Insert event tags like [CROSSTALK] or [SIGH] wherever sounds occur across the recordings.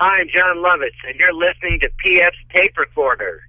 I'm Jon Lovitz, and you're listening to PF's Tape Recorder.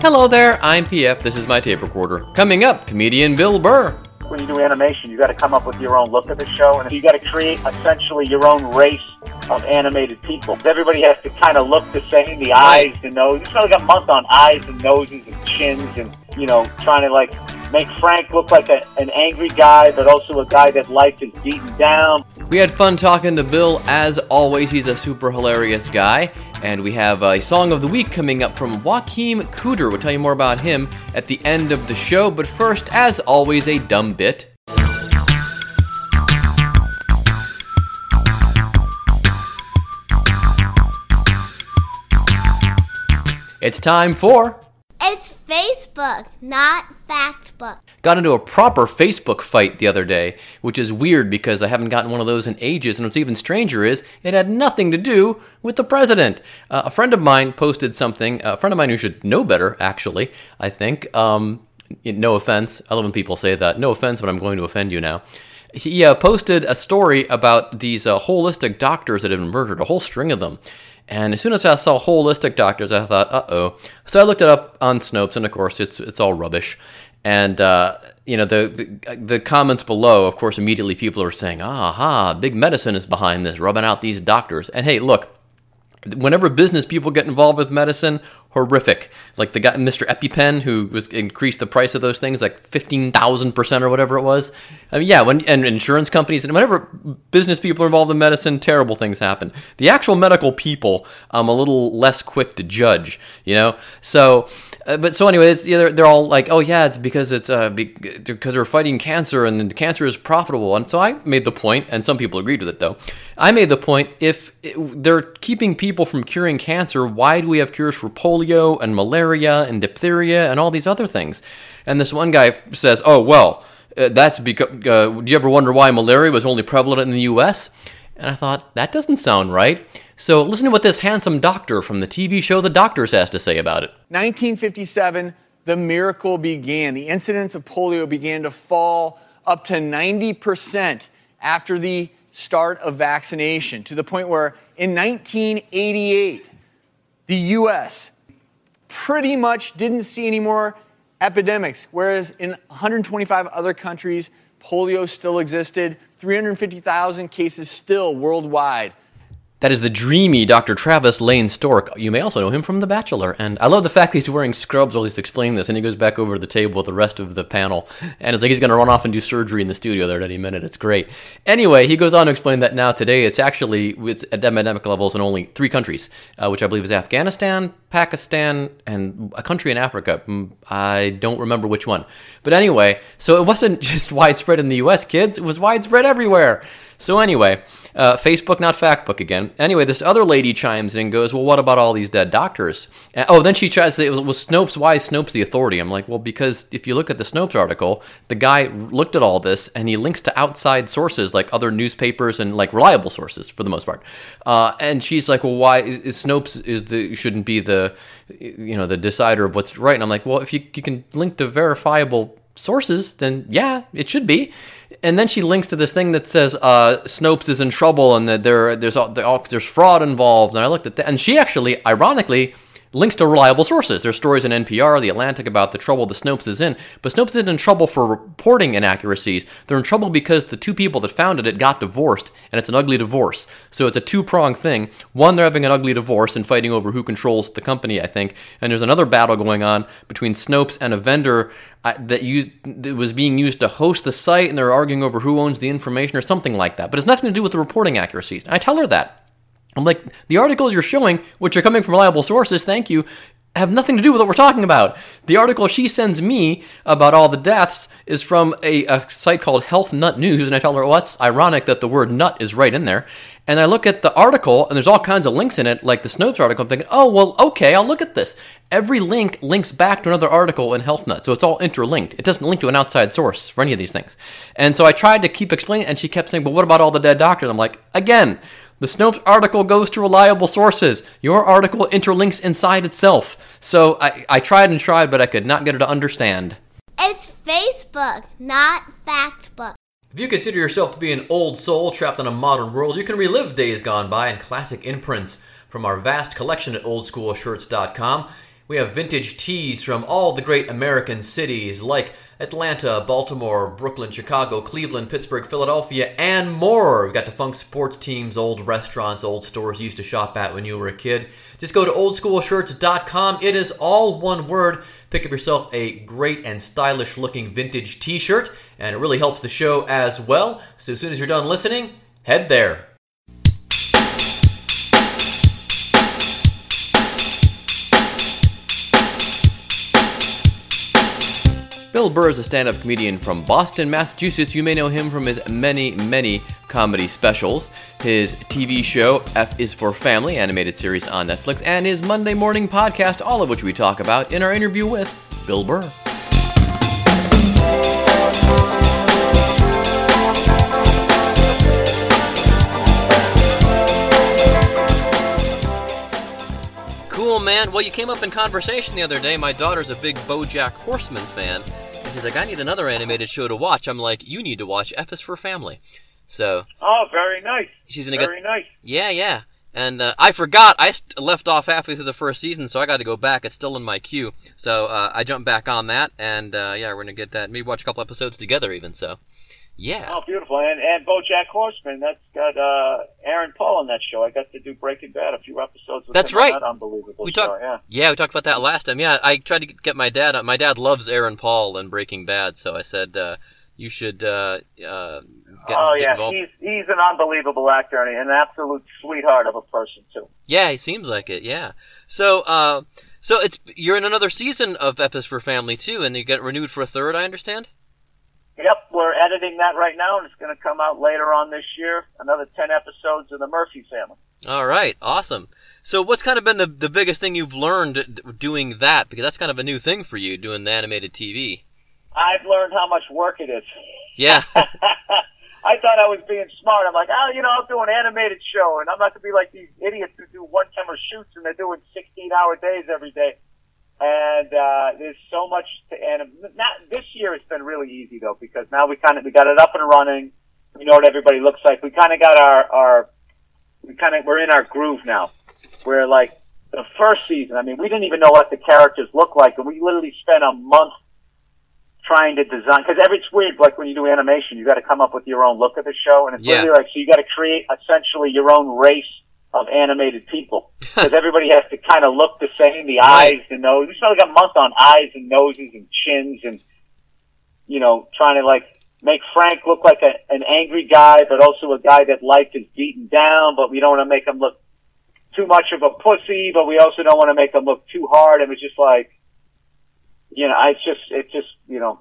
Hello there, I'm PF. This is my tape recorder. Coming up, comedian Bill Burr. When you do animation, you got to come up with your own look of the show, and you got to create essentially your own race of animated people. Everybody has to kind of look the same, the eyes, the nose. You kind of got month on eyes and noses and chins, and you know, trying to like make Frank look like a, an angry guy, but also a guy that life is beaten down. We had fun talking to Bill. As always, he's a super hilarious guy. And we have a song of the week coming up from Joachim Cooder. We'll tell you more about him at the end of the show. But first, as always, a dumb bit. It's time for. It's Facebook, not Factbook. Got into a proper Facebook fight the other day, which is weird because I haven't gotten one of those in ages. And what's even stranger is it had nothing to do with the president. Uh, a friend of mine posted something, a friend of mine who should know better, actually, I think. Um, no offense. I love when people say that. No offense, but I'm going to offend you now. He uh, posted a story about these uh, holistic doctors that had been murdered, a whole string of them. And as soon as I saw holistic doctors, I thought, uh oh. So I looked it up on Snopes, and of course, it's it's all rubbish. And uh, you know the, the, the comments below, of course, immediately people are saying, "Aha, big medicine is behind this, rubbing out these doctors." And hey, look, whenever business people get involved with medicine, horrific. Like the guy, Mr. EpiPen, who was increased the price of those things like fifteen thousand percent or whatever it was. I mean, yeah, when and insurance companies and whenever business people are involved in medicine, terrible things happen. The actual medical people, I'm a little less quick to judge. You know, so. Uh, but so anyway, yeah, they're, they're all like, oh yeah, it's because it's uh, because they're fighting cancer and cancer is profitable. And so I made the point, and some people agreed with it though. I made the point: if they're keeping people from curing cancer, why do we have cures for polio and malaria and diphtheria and all these other things? And this one guy says, oh well, uh, that's because. Uh, do you ever wonder why malaria was only prevalent in the U.S.? And I thought that doesn't sound right. So listen to what this handsome doctor from the TV show The Doctors has to say about it. 1957, the miracle began. The incidence of polio began to fall up to 90% after the start of vaccination, to the point where in 1988, the US pretty much didn't see any more epidemics, whereas in 125 other countries, polio still existed, 350,000 cases still worldwide. That is the dreamy Dr. Travis Lane Stork. You may also know him from The Bachelor. And I love the fact that he's wearing scrubs while he's explaining this. And he goes back over to the table with the rest of the panel. And it's like he's going to run off and do surgery in the studio there at any minute. It's great. Anyway, he goes on to explain that now today it's actually it's at epidemic levels in only three countries, uh, which I believe is Afghanistan, Pakistan, and a country in Africa. Mm, I don't remember which one. But anyway, so it wasn't [LAUGHS] just widespread in the US, kids. It was widespread everywhere. So anyway, uh, Facebook, not Factbook again. Anyway, this other lady chimes in and goes, "Well, what about all these dead doctors?" And, oh, then she tries to say, "Well, Snopes, why is Snopes the authority?" I'm like, "Well, because if you look at the Snopes article, the guy looked at all this and he links to outside sources like other newspapers and like reliable sources for the most part." Uh, and she's like, "Well, why is Snopes is the shouldn't be the you know the decider of what's right?" And I'm like, "Well, if you you can link to verifiable." Sources, then yeah, it should be and then she links to this thing that says uh, Snopes is in trouble and that there there's there's fraud involved. And I looked at that, and she actually, ironically, links to reliable sources. There's stories in NPR, The Atlantic about the trouble the Snopes is in, but Snopes isn't in trouble for reporting inaccuracies. They're in trouble because the two people that founded it got divorced, and it's an ugly divorce. So it's a two pronged thing. One, they're having an ugly divorce and fighting over who controls the company, I think, and there's another battle going on between Snopes and a vendor uh, that, used, that was being used to host the site, and they're arguing over who owns the information or something like that. But it's nothing to do with the reporting accuracies. I tell her that. I'm like, the articles you're showing, which are coming from reliable sources, thank you, have nothing to do with what we're talking about. The article she sends me about all the deaths is from a, a site called Health Nut News, and I tell her, well, it's ironic that the word nut is right in there. And I look at the article, and there's all kinds of links in it, like the Snopes article. I'm thinking, oh, well, okay, I'll look at this. Every link links back to another article in Health Nut, so it's all interlinked. It doesn't link to an outside source for any of these things. And so I tried to keep explaining, and she kept saying, but what about all the dead doctors? I'm like, again, The Snopes article goes to reliable sources. Your article interlinks inside itself. So I, I tried and tried, but I could not get her to understand. It's Facebook, not Factbook. If you consider yourself to be an old soul trapped in a modern world, you can relive days gone by in classic imprints from our vast collection at oldschoolshirts.com. We have vintage tees from all the great American cities like Atlanta, Baltimore, Brooklyn, Chicago, Cleveland, Pittsburgh, Philadelphia, and more. We've got defunct sports teams, old restaurants, old stores you used to shop at when you were a kid. Just go to oldschoolshirts.com. It is all one word. Pick up yourself a great and stylish looking vintage t shirt, and it really helps the show as well. So as soon as you're done listening, head there. Bill Burr is a stand up comedian from Boston, Massachusetts. You may know him from his many, many comedy specials, his TV show, F is for Family, animated series on Netflix, and his Monday morning podcast, all of which we talk about in our interview with Bill Burr. Cool, man. Well, you came up in conversation the other day. My daughter's a big Bojack Horseman fan. She's like, I need another animated show to watch. I'm like, you need to watch F is for Family. So Oh, very nice. she's gonna Very get. nice. Yeah, yeah. And uh, I forgot. I st- left off halfway through the first season, so I got to go back. It's still in my queue. So uh, I jumped back on that, and uh, yeah, we're gonna get that. Maybe watch a couple episodes together, even. So, yeah. Oh, beautiful. And and BoJack Horseman, that's got uh, Aaron Paul on that show. I got to do Breaking Bad a few episodes with That's on right. That unbelievable We show. talked- yeah. Yeah, we talked about that last time. Yeah, I tried to get my dad. My dad loves Aaron Paul and Breaking Bad, so I said uh, you should uh, uh, get, oh get yeah, involved. he's he's an unbelievable actor and an absolute sweetheart of a person too. Yeah, he seems like it. Yeah. So, uh, so it's you're in another season of F is for Family too, and you get renewed for a third. I understand. Yep, we're editing that right now, and it's going to come out later on this year. Another ten episodes of the Murphy Family. All right, awesome. So, what's kind of been the the biggest thing you've learned doing that? Because that's kind of a new thing for you, doing the animated TV. I've learned how much work it is. Yeah. [LAUGHS] I thought I was being smart. I'm like, oh, you know, I'll do an animated show, and I'm not going to be like these idiots who do one camera shoots and they're doing 16 hour days every day. And uh, there's so much to anim. Not this year. It's been really easy though because now we kind of we got it up and running. We know what everybody looks like. We kind of got our our we kind of we're in our groove now. We're like the first season. I mean, we didn't even know what the characters look like, and we literally spent a month trying to design because every it's weird. Like when you do animation, you got to come up with your own look of the show, and it's Yeah. literally like so you got to create essentially your own race of animated people [LAUGHS] because everybody has to kind of look the same. The eyes, the nose. We still got a month on eyes and noses and chins, and you know, trying to like make Frank look like a, an angry guy, but also a guy that life is beaten down. But we don't want to make him look too much of a pussy, but we also don't want to make him look too hard. And it's just like, you know, I just, it just, you know,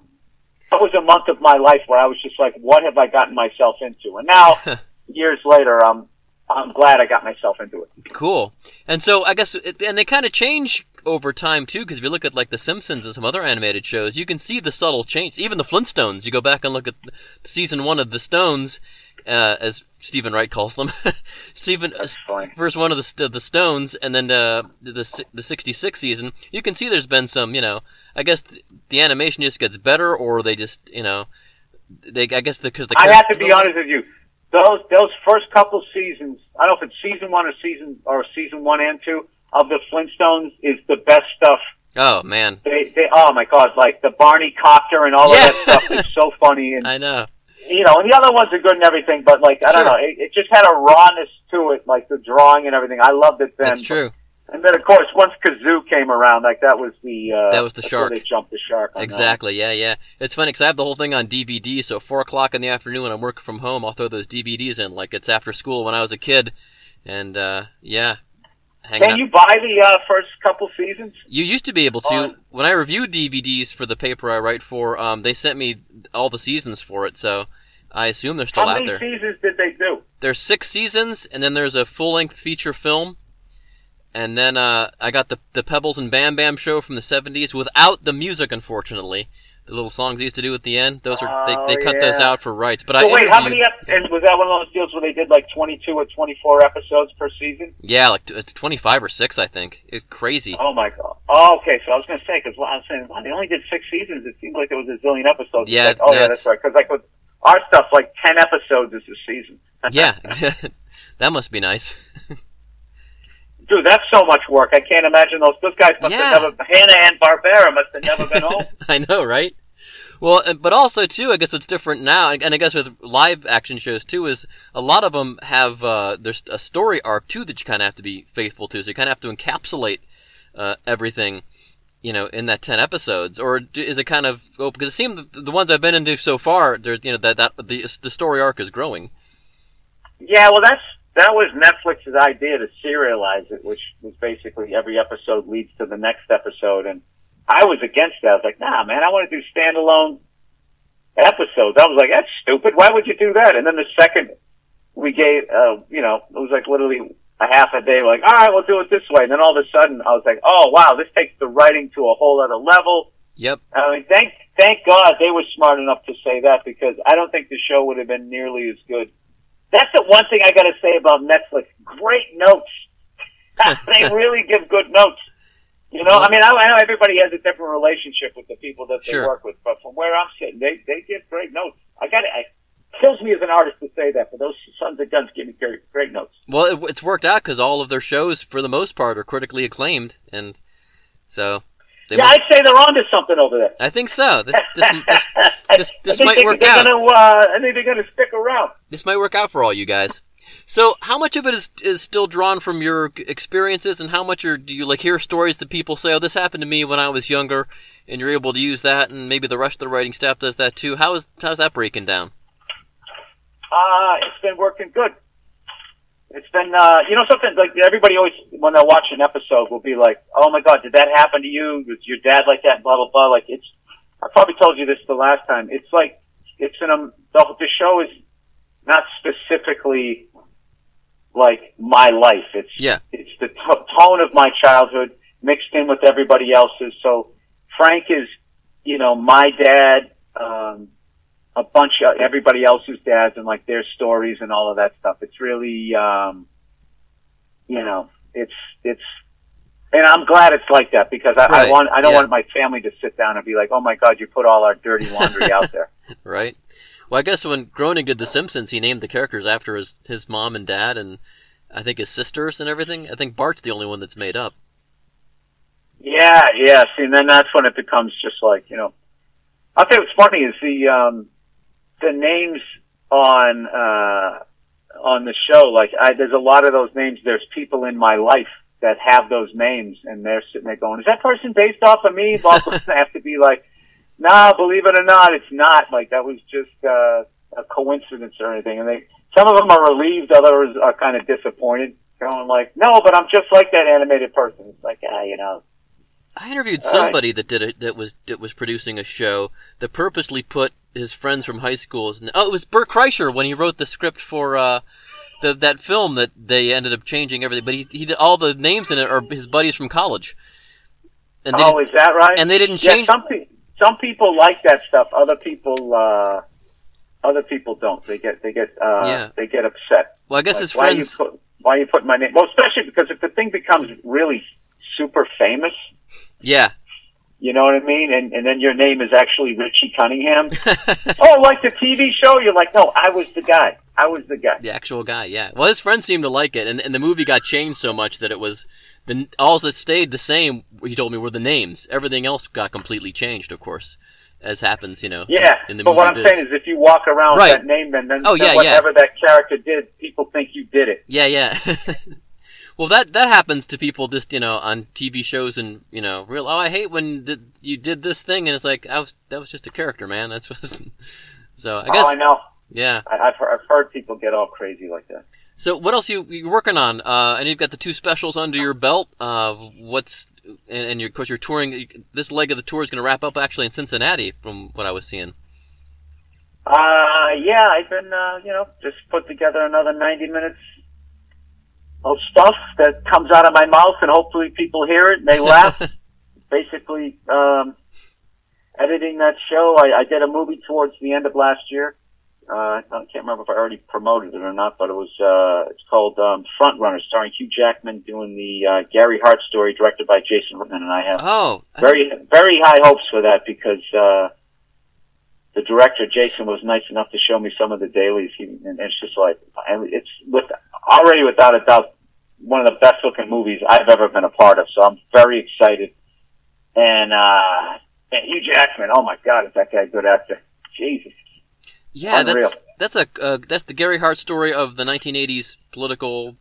that was a month of my life where I was just like, what have I gotten myself into? And now, [LAUGHS] years later, I'm, I'm glad I got myself into it. Cool. And so I guess, and they kind of change over time too, because if you look at like The Simpsons and some other animated shows, you can see the subtle change. Even the Flintstones, you go back and look at season one of The Stones, uh, as Steven Wright calls them. [LAUGHS] Steven, uh, first one of the, the Stones, and then uh, the the '66 season. You can see there's been some, you know, I guess th- the animation just gets better, or they just, you know, they I guess because the, I have to be honest with you. Those those first couple seasons, I don't know if it's season one or season or season one and two of the Flintstones is the best stuff. Oh man, They they oh my god, like the Barney copter and all Yeah. of that stuff is so [LAUGHS] funny and I know. you know, and the other ones are good and everything, but like I don't know, it, it just had a rawness to it, like the drawing and everything. I loved it then. That's true. And then of course once Gazoo came around, like that was the uh, That was the shark. They jumped the shark. on that. Exactly. Yeah, yeah. It's funny because I have the whole thing on DVD. So four o'clock in the afternoon when I'm working from home, I'll throw those DVDs in like it's after school when I was a kid, and uh, yeah, Can out. you buy the uh, first couple seasons? You used to be able to. When I reviewed DVDs for the paper I write for, um, they sent me all the seasons for it, so I assume they're still out How out many there. seasons did they do? There's six seasons, and then there's a full-length feature film, and then uh, I got the the Pebbles and Bamm-Bamm show from the '70s without the music, unfortunately. The little songs they used to do at the end. Those are they, Oh, they cut those yeah. out for rights. But So I wait, how many? Ep- and was that one of those deals where they did like 22 or 24 episodes per season? Yeah, like t- it's twenty five or six, I think. It's crazy. Oh my god. Oh, okay. So I was gonna say because I was saying, wow, they only did six seasons. It seems like there was a zillion episodes. Yeah, Like, oh yeah, that's- that's right. Because like with our stuff, like 10 episodes is a season. yeah, [LAUGHS] [LAUGHS] that must be nice. [LAUGHS] Dude, that's so much work. I can't imagine those. Those guys must Yeah. have never. Hanna and Barbera must have never been home. [LAUGHS] I know, right? Well, but also too, I guess what's different now, and I guess with live action shows too, is a lot of them have uh, there's a story arc too that you kind of have to be faithful to. So you kind of have to encapsulate uh, everything, you know, in that ten episodes, or is it kind of oh, because it seems the, the ones I've been into so far, there, you know, that that the the story arc is growing. Yeah, well, that's that was Netflix's idea to serialize it, which was basically every episode leads to the next episode. And I was against that. I was like, nah, man, I want to do standalone episodes. I was like, that's stupid. Why would you do that? And then the second we gave, uh, you know, it was like literally a half a day. Like, all right, we'll do it this way. And then all of a sudden, I was like, oh wow, this takes the writing to a whole other level. Yep. I mean, thank thank God they were smart enough to say that because I don't think the show would have been nearly as good. That's the one thing I got to say about Netflix. Great notes. [LAUGHS] they really give good notes. You know, I mean, I, I know everybody has a different relationship with the people that they Sure. work with, but from where I'm sitting, they they give great notes. I got it. Kills me as an artist to say that, but those sons of guns give me great, great notes. Well, it, it's worked out because all of their shows, for the most part, are critically acclaimed, and so they yeah, must- I'd say they're onto something over there. I think so. This this, [LAUGHS] this, this, this might they, work they're out. Gonna, uh, I think they're going to stick around. This might work out for all you guys. So, how much of it is is still drawn from your experiences, and how much are, do you like hear stories that people say, "Oh, this happened to me when I was younger," and you're able to use that, and maybe the rest of the writing staff does that too. How is how's that breaking down? Uh, it's been working good. It's been, uh, you know, something like everybody always, when they watch an episode, will be like, "Oh my God, did that happen to you? Was your dad like that?" Blah blah blah. Like it's, I probably told you this the last time. It's like it's an um, the, the show is not specifically like my life. It's Yeah. it's the t- tone of my childhood mixed in with everybody else's. So Frank is, you know, my dad. Um, a bunch of everybody else's dads and like their stories and all of that stuff. It's really, um, you know, it's it's, and I'm glad it's like that because I, Right, I want I don't yeah. want my family to sit down and be like, oh my god, you put all our dirty laundry out there. [LAUGHS] Right. Well, I guess when Groening did The Simpsons, he named the characters after his his mom and dad, and I think his sisters and everything. I think Bart's the only one that's made up. Yeah, yeah. See, and then that's when it becomes just like you know. I think what's funny is the um, the names on uh, on the show. Like, I, there's a lot of those names. There's people in my life that have those names, and they're sitting there going, "Is that person based off of me?" [LAUGHS] Would have to be like, "Nah, believe it or not, it's not. Like that was just uh, a coincidence or anything." And they, some of them are relieved, others are kind of disappointed, going like, "No, but I'm just like that animated person." It's like, ah, you know. I interviewed somebody that did it that was that was producing a show that purposely put his friends from high schools. Oh, it was Bert Kreischer when he wrote the script for uh, the that film that they ended up changing everything. But he he did all the names in it are his buddies from college. And they oh, is that right? and they didn't Yeah, change. some pe- some people like that stuff. Other people, uh, other people don't. They get they get uh, Yeah. they get upset. well, I guess Like, his why friends. You put, why you put my name? Well, especially because if the thing becomes really super famous, Yeah, you know what I mean, and and then your name is actually Richie Cunningham. [LAUGHS] oh, like the TV show? You're like, no, I was the guy. I was the guy. the actual guy. Yeah. Well, his friends seemed to like it, and and the movie got changed so much that it was the all that stayed the same. He told me were the names. Everything else got completely changed, of course, as happens, you know. Yeah, In the but what I'm biz. saying is, if you walk around Right. with that name, then then, Oh, then yeah, yeah. whatever that character did, people think you did it. Yeah, yeah. [LAUGHS] well, that that happens to people just you know on TV shows and you know real. Oh, I hate when th- you did this thing and it's like I was that was just a character, man. That's [LAUGHS] just so I guess oh, I know. yeah. I, I've, heard, I've heard people get all crazy like that. So what else you you working on? Uh, and you've got the two specials under your belt. Uh, what's and, and you're, of course you're touring. This leg of the tour is going to wrap up actually in Cincinnati, from what I was seeing. Uh, yeah, I've been, uh, you know, just put together another 90 minutes of stuff that comes out of my mouth and hopefully people hear it and they laugh. [LAUGHS] Basically, um, editing that show. I, I did a movie towards the end of last year. Uh, I can't remember if I already promoted it or not, but it was uh, it's called um, Front Runner, starring Hugh Jackman, doing the uh, Gary Hart story, directed by Jason Reitman, and I have Oh, very very high hopes for that because uh, the director Jason was nice enough to show me some of the dailies, he, and it's just like and it's with already without a doubt one of the best looking movies I've ever been a part of. So I'm very excited. And uh, and Hugh Jackman, oh my God, is that guy a good actor? Jesus. yeah, Unreal. that's that's a uh, that's the Gary Hart story of the 1980s political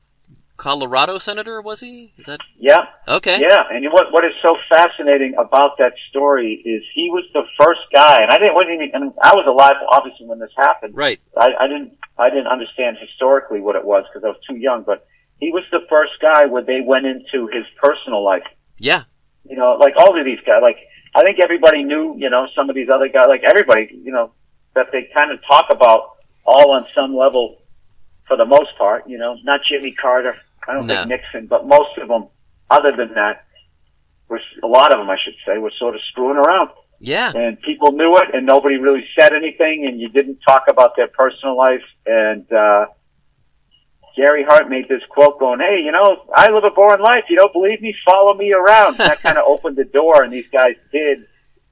Colorado senator. Was he? Is that Yeah, okay? yeah. And what what is so fascinating about that story is he was the first guy, and I didn't wasn't even. I, mean, I was alive obviously when this happened. Right. I, I didn't I didn't understand historically what it was because I was too young. But he was the first guy where they went into his personal life. Yeah. You know, like all of these guys. Like I think everybody knew. You know, some of these other guys. Like everybody. You know, that they kind of talk about all on some level for the most part. You know, not Jimmy Carter. I don't No. think Nixon, but most of them. Other than that, were a lot of them, I should say, were sort of screwing around Yeah. and people knew it and nobody really said anything and you didn't talk about their personal life and uh Gary Hart made this quote going, Hey, you know, I live a boring life. You don't believe me? Follow me around. And that [LAUGHS] kind of opened the door and these guys did.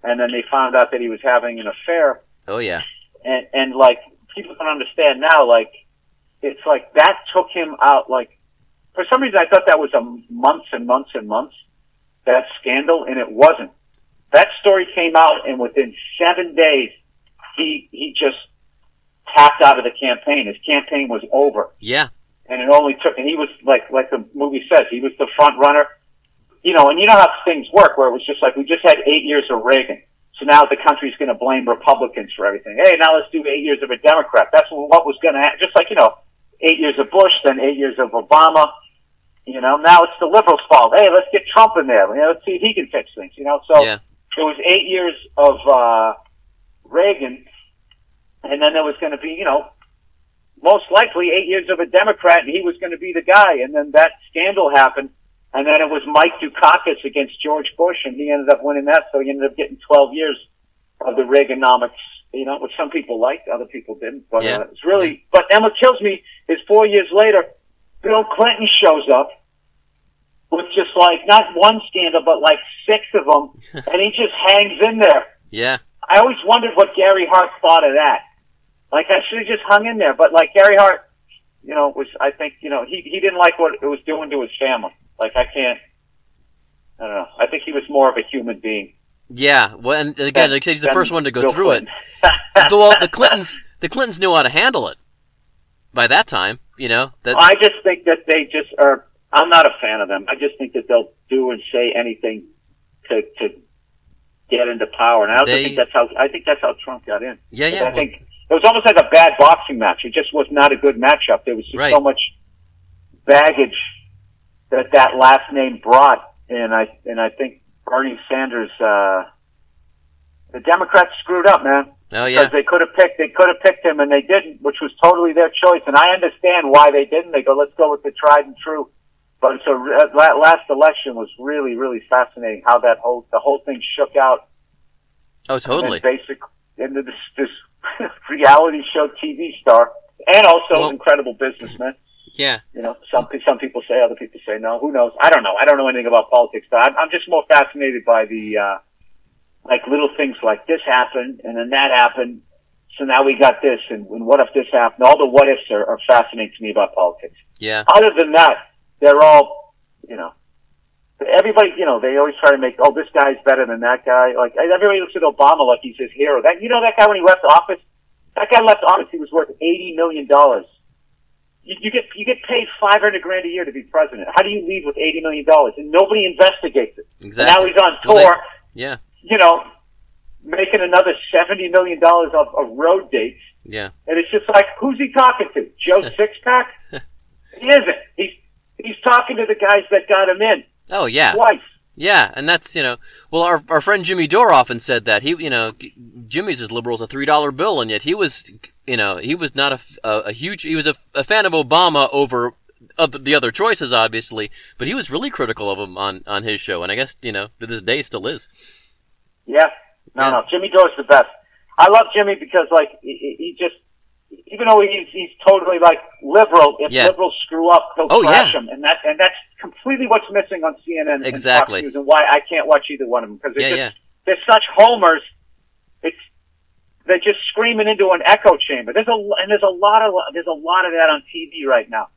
And then they found out that he was having an affair. Oh yeah. And, and like, people don't understand now, like, it's like that took him out, like, for some reason I thought that was a months and months and months, that scandal, and it wasn't. That story came out and within seven days, he, he just tapped out of the campaign. His campaign was over Yeah. and it only took, and he was like, like the movie says, he was the front runner. You know, and you know how things work, where it was just like we just had eight years of Reagan, so now the country's going to blame Republicans for everything. Hey, now let's do eight years of a Democrat. That's what was going to happen. Just like you know, eight years of Bush, then eight years of Obama. You know, now it's the liberals' fault. Hey, let's get Trump in there. You know, let's see if he can fix things. You know, so Yeah. it was eight years of uh, Reagan, and then there was going to be, you know, most likely eight years of a Democrat, and he was going to be the guy. And then that scandal happened, and then it was Mike Dukakis against George Bush, and he ended up winning that. So he ended up getting 12 years of the Reaganomics, you know, which some people liked, other people didn't. But Yeah. uh, it's really. But Emma kills me is four years later. Bill Clinton shows up with just like not one scandal, but like six of them, [LAUGHS] and he just hangs in there. Yeah. I always wondered what Gary Hart thought of that. Like I should have just hung in there, but like Gary Hart, you know, was I think you know he he didn't like what it was doing to his family. Like I can't. I don't know. I think he was more of a human being. Yeah. Well, and again, like he's the first one to go Bill through Clinton. it. Well, the [LAUGHS] Clintons, the Clintons knew how to handle it by that time. You know that. I just think that they just are. I'm not a fan of them. I just think that they'll do and say anything to to get into power. And I also They- think that's how I think that's how Trump got in. yeah. I Yeah. well, think it was almost like a bad boxing match. It just was not a good matchup. There was just Right. so much baggage that that last name brought, and I and I think Bernie Sanders, uh, the Democrats screwed up, man. oh yeah, Because they could have picked, they could have picked him, and they didn't, which was totally their choice. And I understand why they didn't. They go, let's go with the tried and true. But so that last election was really, really fascinating. How that whole the whole thing shook out. Oh totally. And basic into this this [LAUGHS] reality show TV star, and also Well- incredible businessman. Yeah. You know, some some people say, other people say no. Who knows? I don't know. I don't know anything about politics, but I'm, I'm just more fascinated by the uh, like little things like this happened, and then that happened. So now we got this, and, and what if this happened? All the what ifs are, are fascinating to me about politics. Yeah. Other than that, they're all, you know, everybody, you know, they always try to make, oh, this guy's better than that guy. Like everybody looks at Obama like he's his hero. That you know that guy when he left office, that guy left office. He was worth eighty million dollars. You, you get you get paid five hundred grand a year to be president. How do you leave with eighty million dollars? And nobody investigates it. And now he's on Well, tour. they- Yeah. you know, making another seventy million dollars of, of road dates. Yeah. And it's just like, who's he talking to? Joe [LAUGHS] Sixpack? [LAUGHS] he isn't. He's he's talking to the guys that got him in Oh yeah. twice. Yeah, and that's you know, well, our our friend Jimmy Dore often said that he, you know, Jimmy's as liberal as a three dollar bill, and yet he was, you know, he was not a a huge, he was a, a fan of Obama over of the other choices, obviously, but he was really critical of him on on his show, and I guess you know to this day still is. Yeah. No, Yeah. no, Jimmy Dore's the best. I love Jimmy because like he, he just, even though he's he's totally like liberal, if Yeah. liberals screw up, he'll Oh, trash yeah. them, and that and that's completely what's missing on CNN Exactly. and Fox News, and why I can't watch either one of them because Yeah, just, yeah. they're such homers. It's they're just screaming into an echo chamber. There's a and there's a lot of there's a lot of that on TV right now,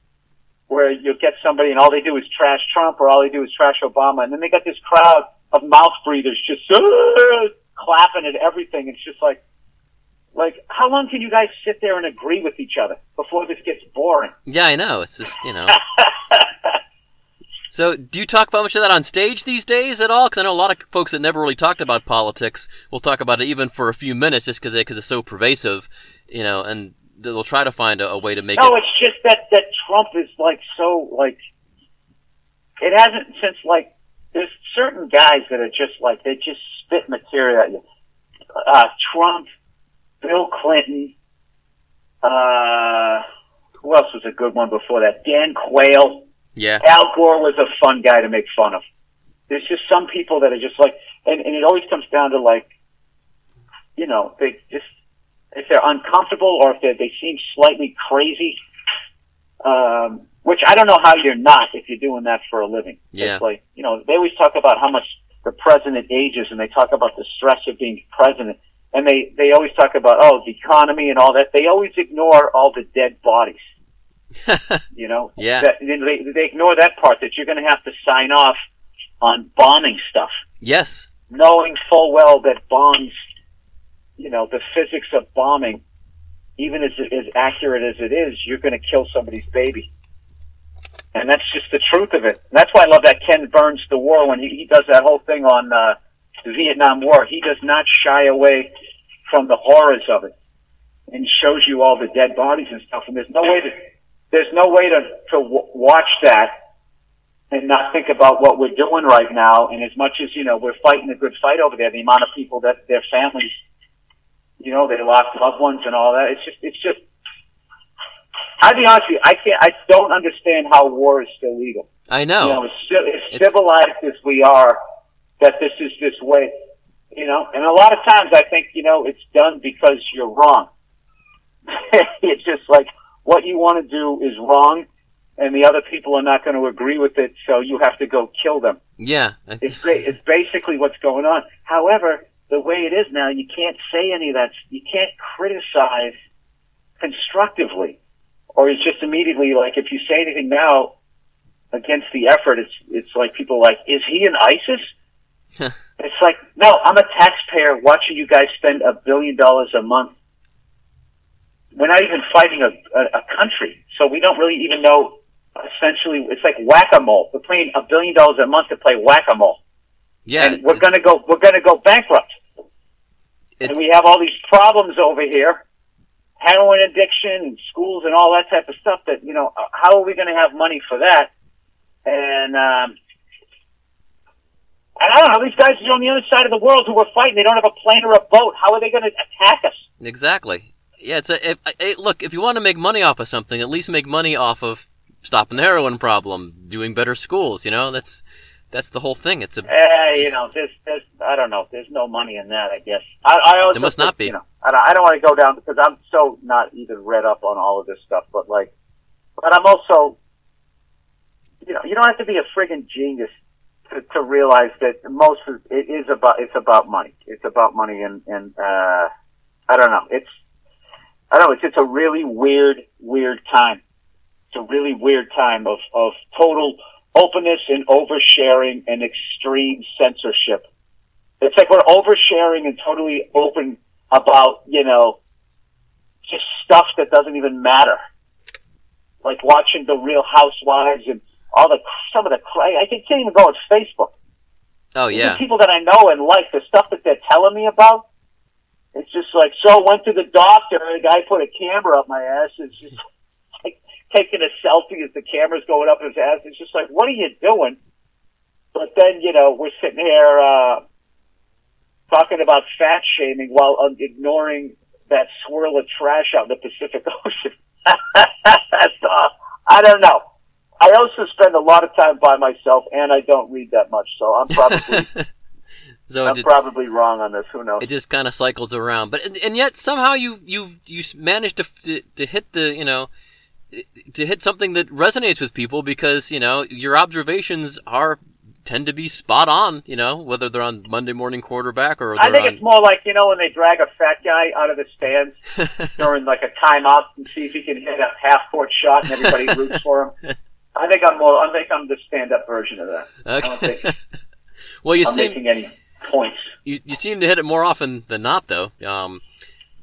where you'll get somebody and all they do is trash Trump or all they do is trash Obama, and then they got this crowd of mouth breathers just uh, clapping at everything. It's just like, like how long can you guys sit there and agree with each other before this gets boring? Yeah, I know. It's just you know. [LAUGHS] so, do you talk about much of that on stage these days at all? Because I know a lot of folks that never really talked about politics will talk about it even for a few minutes, just because because it's so pervasive, you know, and they'll try to find a, a way to make it No, it. it's just that that Trump is like so like it hasn't since like there's certain guys that are just like they just spit material at you. Uh, Trump, Bill Clinton, uh, who else was a good one before that? Dan Quayle. Yeah, Al Gore was a fun guy to make fun of. There's just some people that are just like, and, and it always comes down to like, you know, they just if they're uncomfortable or if they they seem slightly crazy. Um, which I don't know how you're not if you're doing that for a living. Yeah. It's like you know they always talk about how much the president ages, and they talk about the stress of being president, and they they always talk about oh the economy and all that. They always ignore all the dead bodies. [LAUGHS] You know, Yeah. That, they, they ignore that part that you're going to have to sign off on bombing stuff, yes, knowing full well that bombs, you know, the physics of bombing, even as as accurate as it is, you're going to kill somebody's baby, and that's just the truth of it. And that's why I love that Ken Burns the War when he, he does that whole thing on uh, the Vietnam War. He does not shy away from the horrors of it, and shows you all the dead bodies and stuff. And there's no way to there's no way to to w- watch that and not think about what we're doing right now. And as much as you know, we're fighting a good fight over there. The amount of people that their families, you know, they lost loved ones and all that. It's just, it's just. I'll be honest with you. I can't. I don't understand how war is still legal. I know. You know, as, ci- as It's- civilized as we are, that this is this way. You know, and a lot of times I think you know it's done because you're wrong. [LAUGHS] it's just like what you want to do is wrong, and the other people are not going to agree with it, so you have to go kill them. yeah, It's ba- it's basically what's going on. However, the way it is now, you can't say any of that. You can't criticize constructively, or it's just immediately like if you say anything now against the effort, it's it's like people are like, is he in ISIS? [LAUGHS] it's like, no, I'm a taxpayer watching you guys spend a billion dollars a month. We're not even fighting a, a, a country, so we don't really even know. Essentially, it's like whack-a-mole. We're paying a billion dollars a month to play whack-a-mole yeah. and we're going to go we're to go bankrupt. It- and we have all these problems over here, heroin addiction and schools and all that type of stuff. That you know, how are we going to have money for that? And um, and I don't know. These guys are on the other side of the world who are fighting. They don't have a plane or a boat. How are they going to attack us? Exactly. Yeah, it's a if, look. If you want to make money off of something, at least make money off of stopping the heroin problem, doing better schools. You know, that's that's the whole thing. It's a Eh, you know, there's, there's, I don't know. There's no money in that, I guess. I, I also There must think, not be. You know, I don't, I don't want to go down because I'm so not even read up on all of this stuff, but like, but I'm also, you know, you don't have to be a friggin' genius to, to realize that most of it is about, it's about money. It's about money and, and, uh, I don't know. It's, I don't know. It's, it's a really weird, weird time. It's a really weird time of, of total openness and oversharing and extreme censorship. It's like we're oversharing and totally open about, you know, just stuff that doesn't even matter. Like watching the Real Housewives and all the some of the cra- I can't even go on Facebook. oh yeah, people that I know and like the stuff that they're telling me about. It's just like so. Went to the doctor. and The guy put a camera up my ass. It's just [LAUGHS] like taking a selfie as the camera's going up his ass. It's just like, what are you doing? But then you know we're sitting here uh, talking about fat shaming while um, ignoring that swirl of trash out in the Pacific [LAUGHS] Ocean. [LAUGHS] so, I don't know. I also spend a lot of time by myself, and I don't read that much, so I'm probably [LAUGHS] So I'm probably wrong on this. Who knows? it just kind of cycles around. But and, and yet somehow you you you managed to, to to hit the you know to hit something that resonates with people because you know your observations are tend to be spot on. You know whether they're on Monday morning quarterback or I think on. it's more like you know when they drag a fat guy out of the stands [LAUGHS] during like a timeout and see if he can hit a half court shot and everybody roots for him. [LAUGHS] I think I'm more. I think I'm the stand-up version of that. Okay. think [LAUGHS] well, you I'm seem making any points. you, you seem to hit it more often than not, though. Um,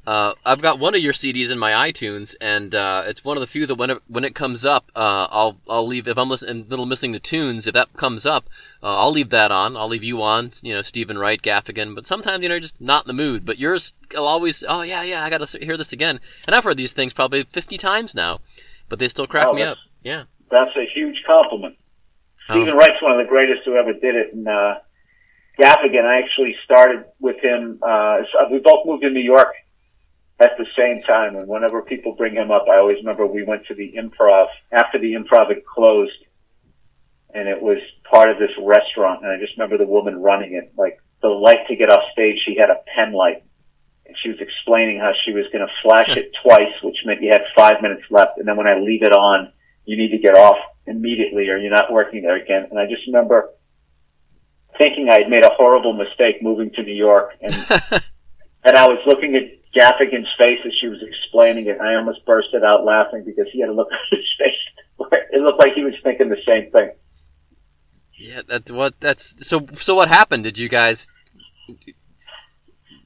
uh, I've got one of your CDs in my iTunes, and uh, it's one of the few that when it, when it comes up, uh, I'll I'll leave if I'm listening little missing the tunes. If that comes up, uh, I'll leave that on. I'll leave you on. You know, Steven Wright, Gaffigan. But sometimes you know, just not in the mood. But yours, I'll always. Oh yeah, yeah. I got to hear this again. And I've heard these things probably 50 times now, but they still crack Oh, me up. Yeah. That's a huge compliment. Oh. Steven Wright's one of the greatest who ever did it. And uh, Gaffigan, I actually started with him. Uh, we both moved to New York at the same time. And whenever people bring him up, I always remember we went to the improv after the improv had closed. And it was part of this restaurant. And I just remember the woman running it. Like the light to get off stage, she had a pen light. And she was explaining how she was going to flash it [LAUGHS] twice, which meant you had five minutes left. And then when I leave it on, you need to get off immediately or you're not working there again. And I just remember thinking I had made a horrible mistake moving to New York and [LAUGHS] and I was looking at Gaffigan's face as she was explaining it I almost bursted out laughing because he had a look on his face [LAUGHS] it looked like he was thinking the same thing. Yeah. That's what. That's so. So what happened? Did you guys?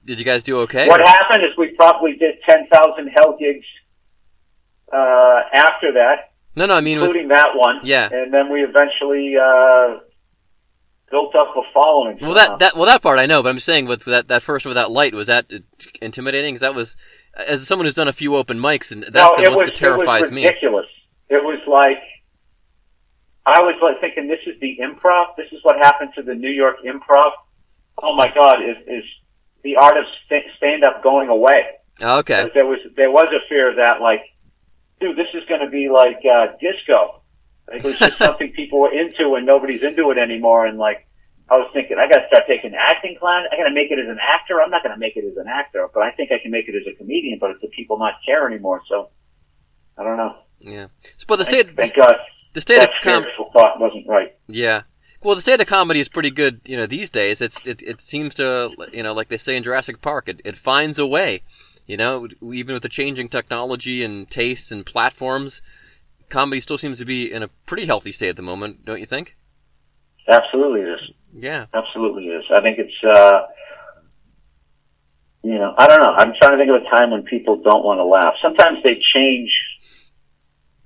Did you guys do okay? What or- happened is we probably did 10,000 hell gigs uh, after that, No, no. I mean, with, including that one. Yeah. And then we eventually uh, built up a following. Well, that that well that part I know, but I'm saying with that that first with that light was that intimidating? Because that was as someone who's done a few open mics, and that's no, the was, that terrifies it was me. ridiculous. It was like I was like thinking, this is the improv. This is what happened to the New York improv. Oh my God, is is the art of st- stand up going away? Okay, There was there was a fear of that, like, dude, this is going to be like uh, disco. Like, it was just [LAUGHS] something people were into, and nobody's into it anymore. And like, I was thinking, I got to start taking acting class. I got to make it as an actor. I'm not going to make it as an actor, but I think I can make it as a comedian. But it's the people not care anymore. So I don't know. yeah. So, but the Thank, state thank God the state of that com- fearful thought wasn't right. yeah. Well, the state of comedy is pretty good, you know, these days. It's it, it seems to, you know, like they say in Jurassic Park, it, it finds a way. You know, even with the changing technology and tastes and platforms, comedy still seems to be in a pretty healthy state at the moment, don't you think? Absolutely, it is. Yeah. Absolutely is. I think it's, uh, you know, I don't know. I'm trying to think of a time when people don't want to laugh. Sometimes they change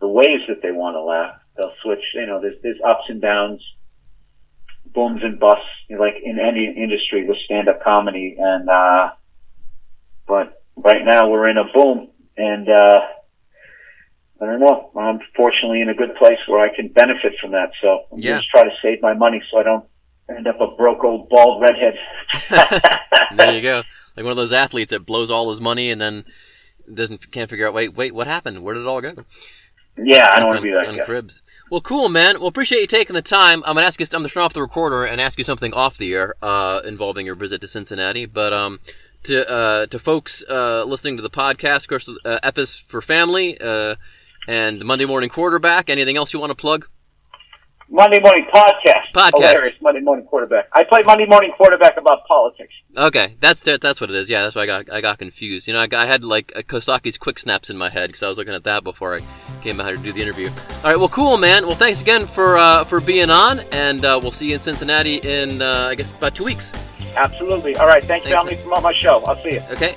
the ways that they want to laugh. They'll switch, you know, there's, there's ups and downs, booms and busts, you know, like in any industry with stand-up comedy. And, uh, but right now we're in a boom and, uh, I don't know. I'm fortunately in a good place where I can benefit from that. So I'm Yeah. just try to save my money so I don't end up a broke old bald redhead. [LAUGHS] there you go. [LAUGHS] Like one of those athletes that blows all his money and then doesn't can't figure out. Wait, wait, what happened? Where did it all go? yeah, I don't want to be that on guy. cribs. Well, cool, man. Well, appreciate you taking the time. I'm gonna ask you. I'm gonna turn off the recorder and ask you something off the air uh, involving your visit to Cincinnati. But um, to uh, to folks uh, listening to the podcast, of course, uh, F is for family uh, and the Monday Morning Quarterback. Anything else you want to plug? Monday morning podcast. Podcast. Hilarious. Monday morning quarterback. I play Monday morning quarterback about politics. Okay, that's that, that's what it is. Yeah, that's why I got I got confused. You know, I, got, I had like a Kostaki's quick snaps in my head because I was looking at that before I came out here to do the interview. All right, well, cool, man. Well, thanks again for uh, for being on, and uh, we'll see you in Cincinnati in uh, I guess about two weeks. Absolutely. All right. Thanks, for Thanks, having me promote my show. I'll see you. Okay.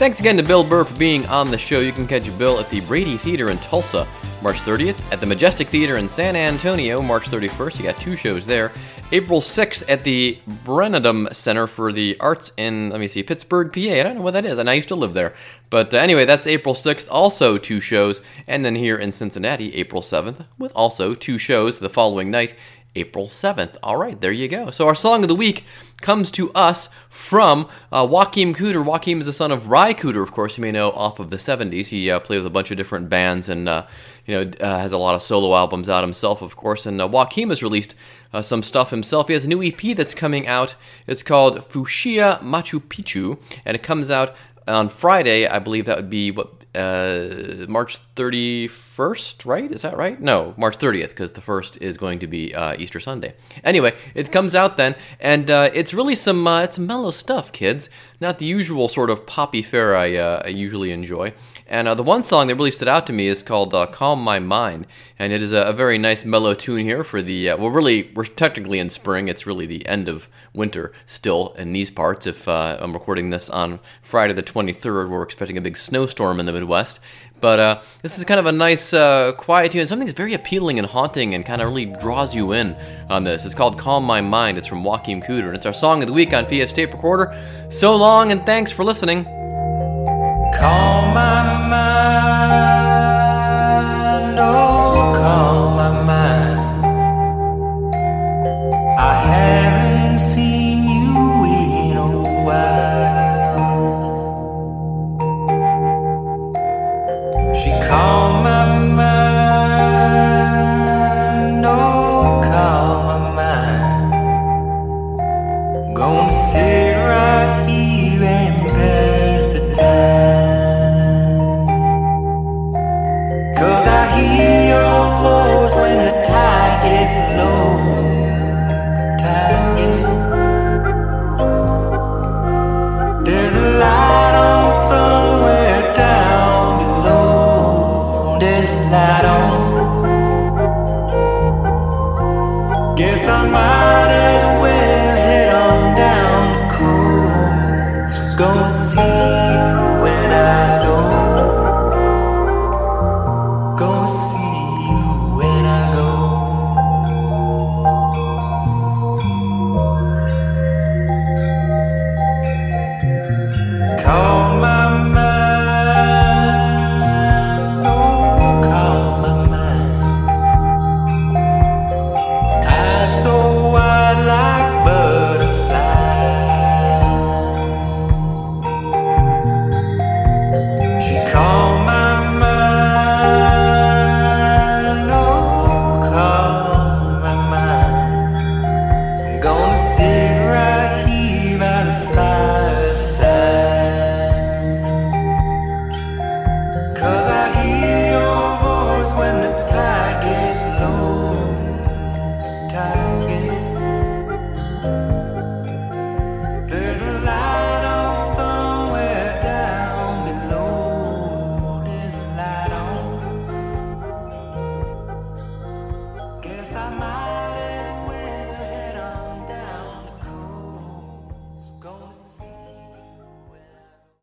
Thanks again to Bill Burr for being on the show. You can catch Bill at the Brady Theater in Tulsa, March 30th, at the Majestic Theater in San Antonio, March 31st. You got two shows there. April 6th at the Benedum Center for the Arts in, let me see, Pittsburgh, PA. I don't know what that is, and I used to live there. But uh, anyway, that's April 6th, also two shows. And then here in Cincinnati, April 7th, with also two shows the following night April 7th. All right, there you go. So our song of the week comes to us from uh, Joachim Cooder. Joachim is the son of Ry Cooder, of course, you may know off of the 70s. He uh, played with a bunch of different bands and, uh, you know, uh, has a lot of solo albums out himself, of course. And uh, Joachim has released uh, some stuff himself. He has a new EP that's coming out. It's called Fuchsia Machu Picchu, and it comes out on Friday. I believe that would be what uh, March 31st, right? Is that right? No, March 30th, because the first is going to be uh, Easter Sunday. Anyway, it comes out then, and uh, it's really some uh, it's mellow stuff, kids. Not the usual sort of poppy fare I, uh, I usually enjoy. And uh, the one song that really stood out to me is called "Calm My Mind," and it is a, a, very nice mellow tune here for the well, really we're technically in spring. It's really the end of winter still in these parts. If I'm recording this on Friday the 23rd, we're expecting a big snowstorm in the Midwest. But uh, this is kind of a nice, uh, quiet tune, something that's very appealing and haunting and kind of really draws you in on this. It's called Calm My Mind. It's from Joachim Cooder, and it's our song of the week on PF's Tape Recorder. So long, and thanks for listening. Call my mind. Oh.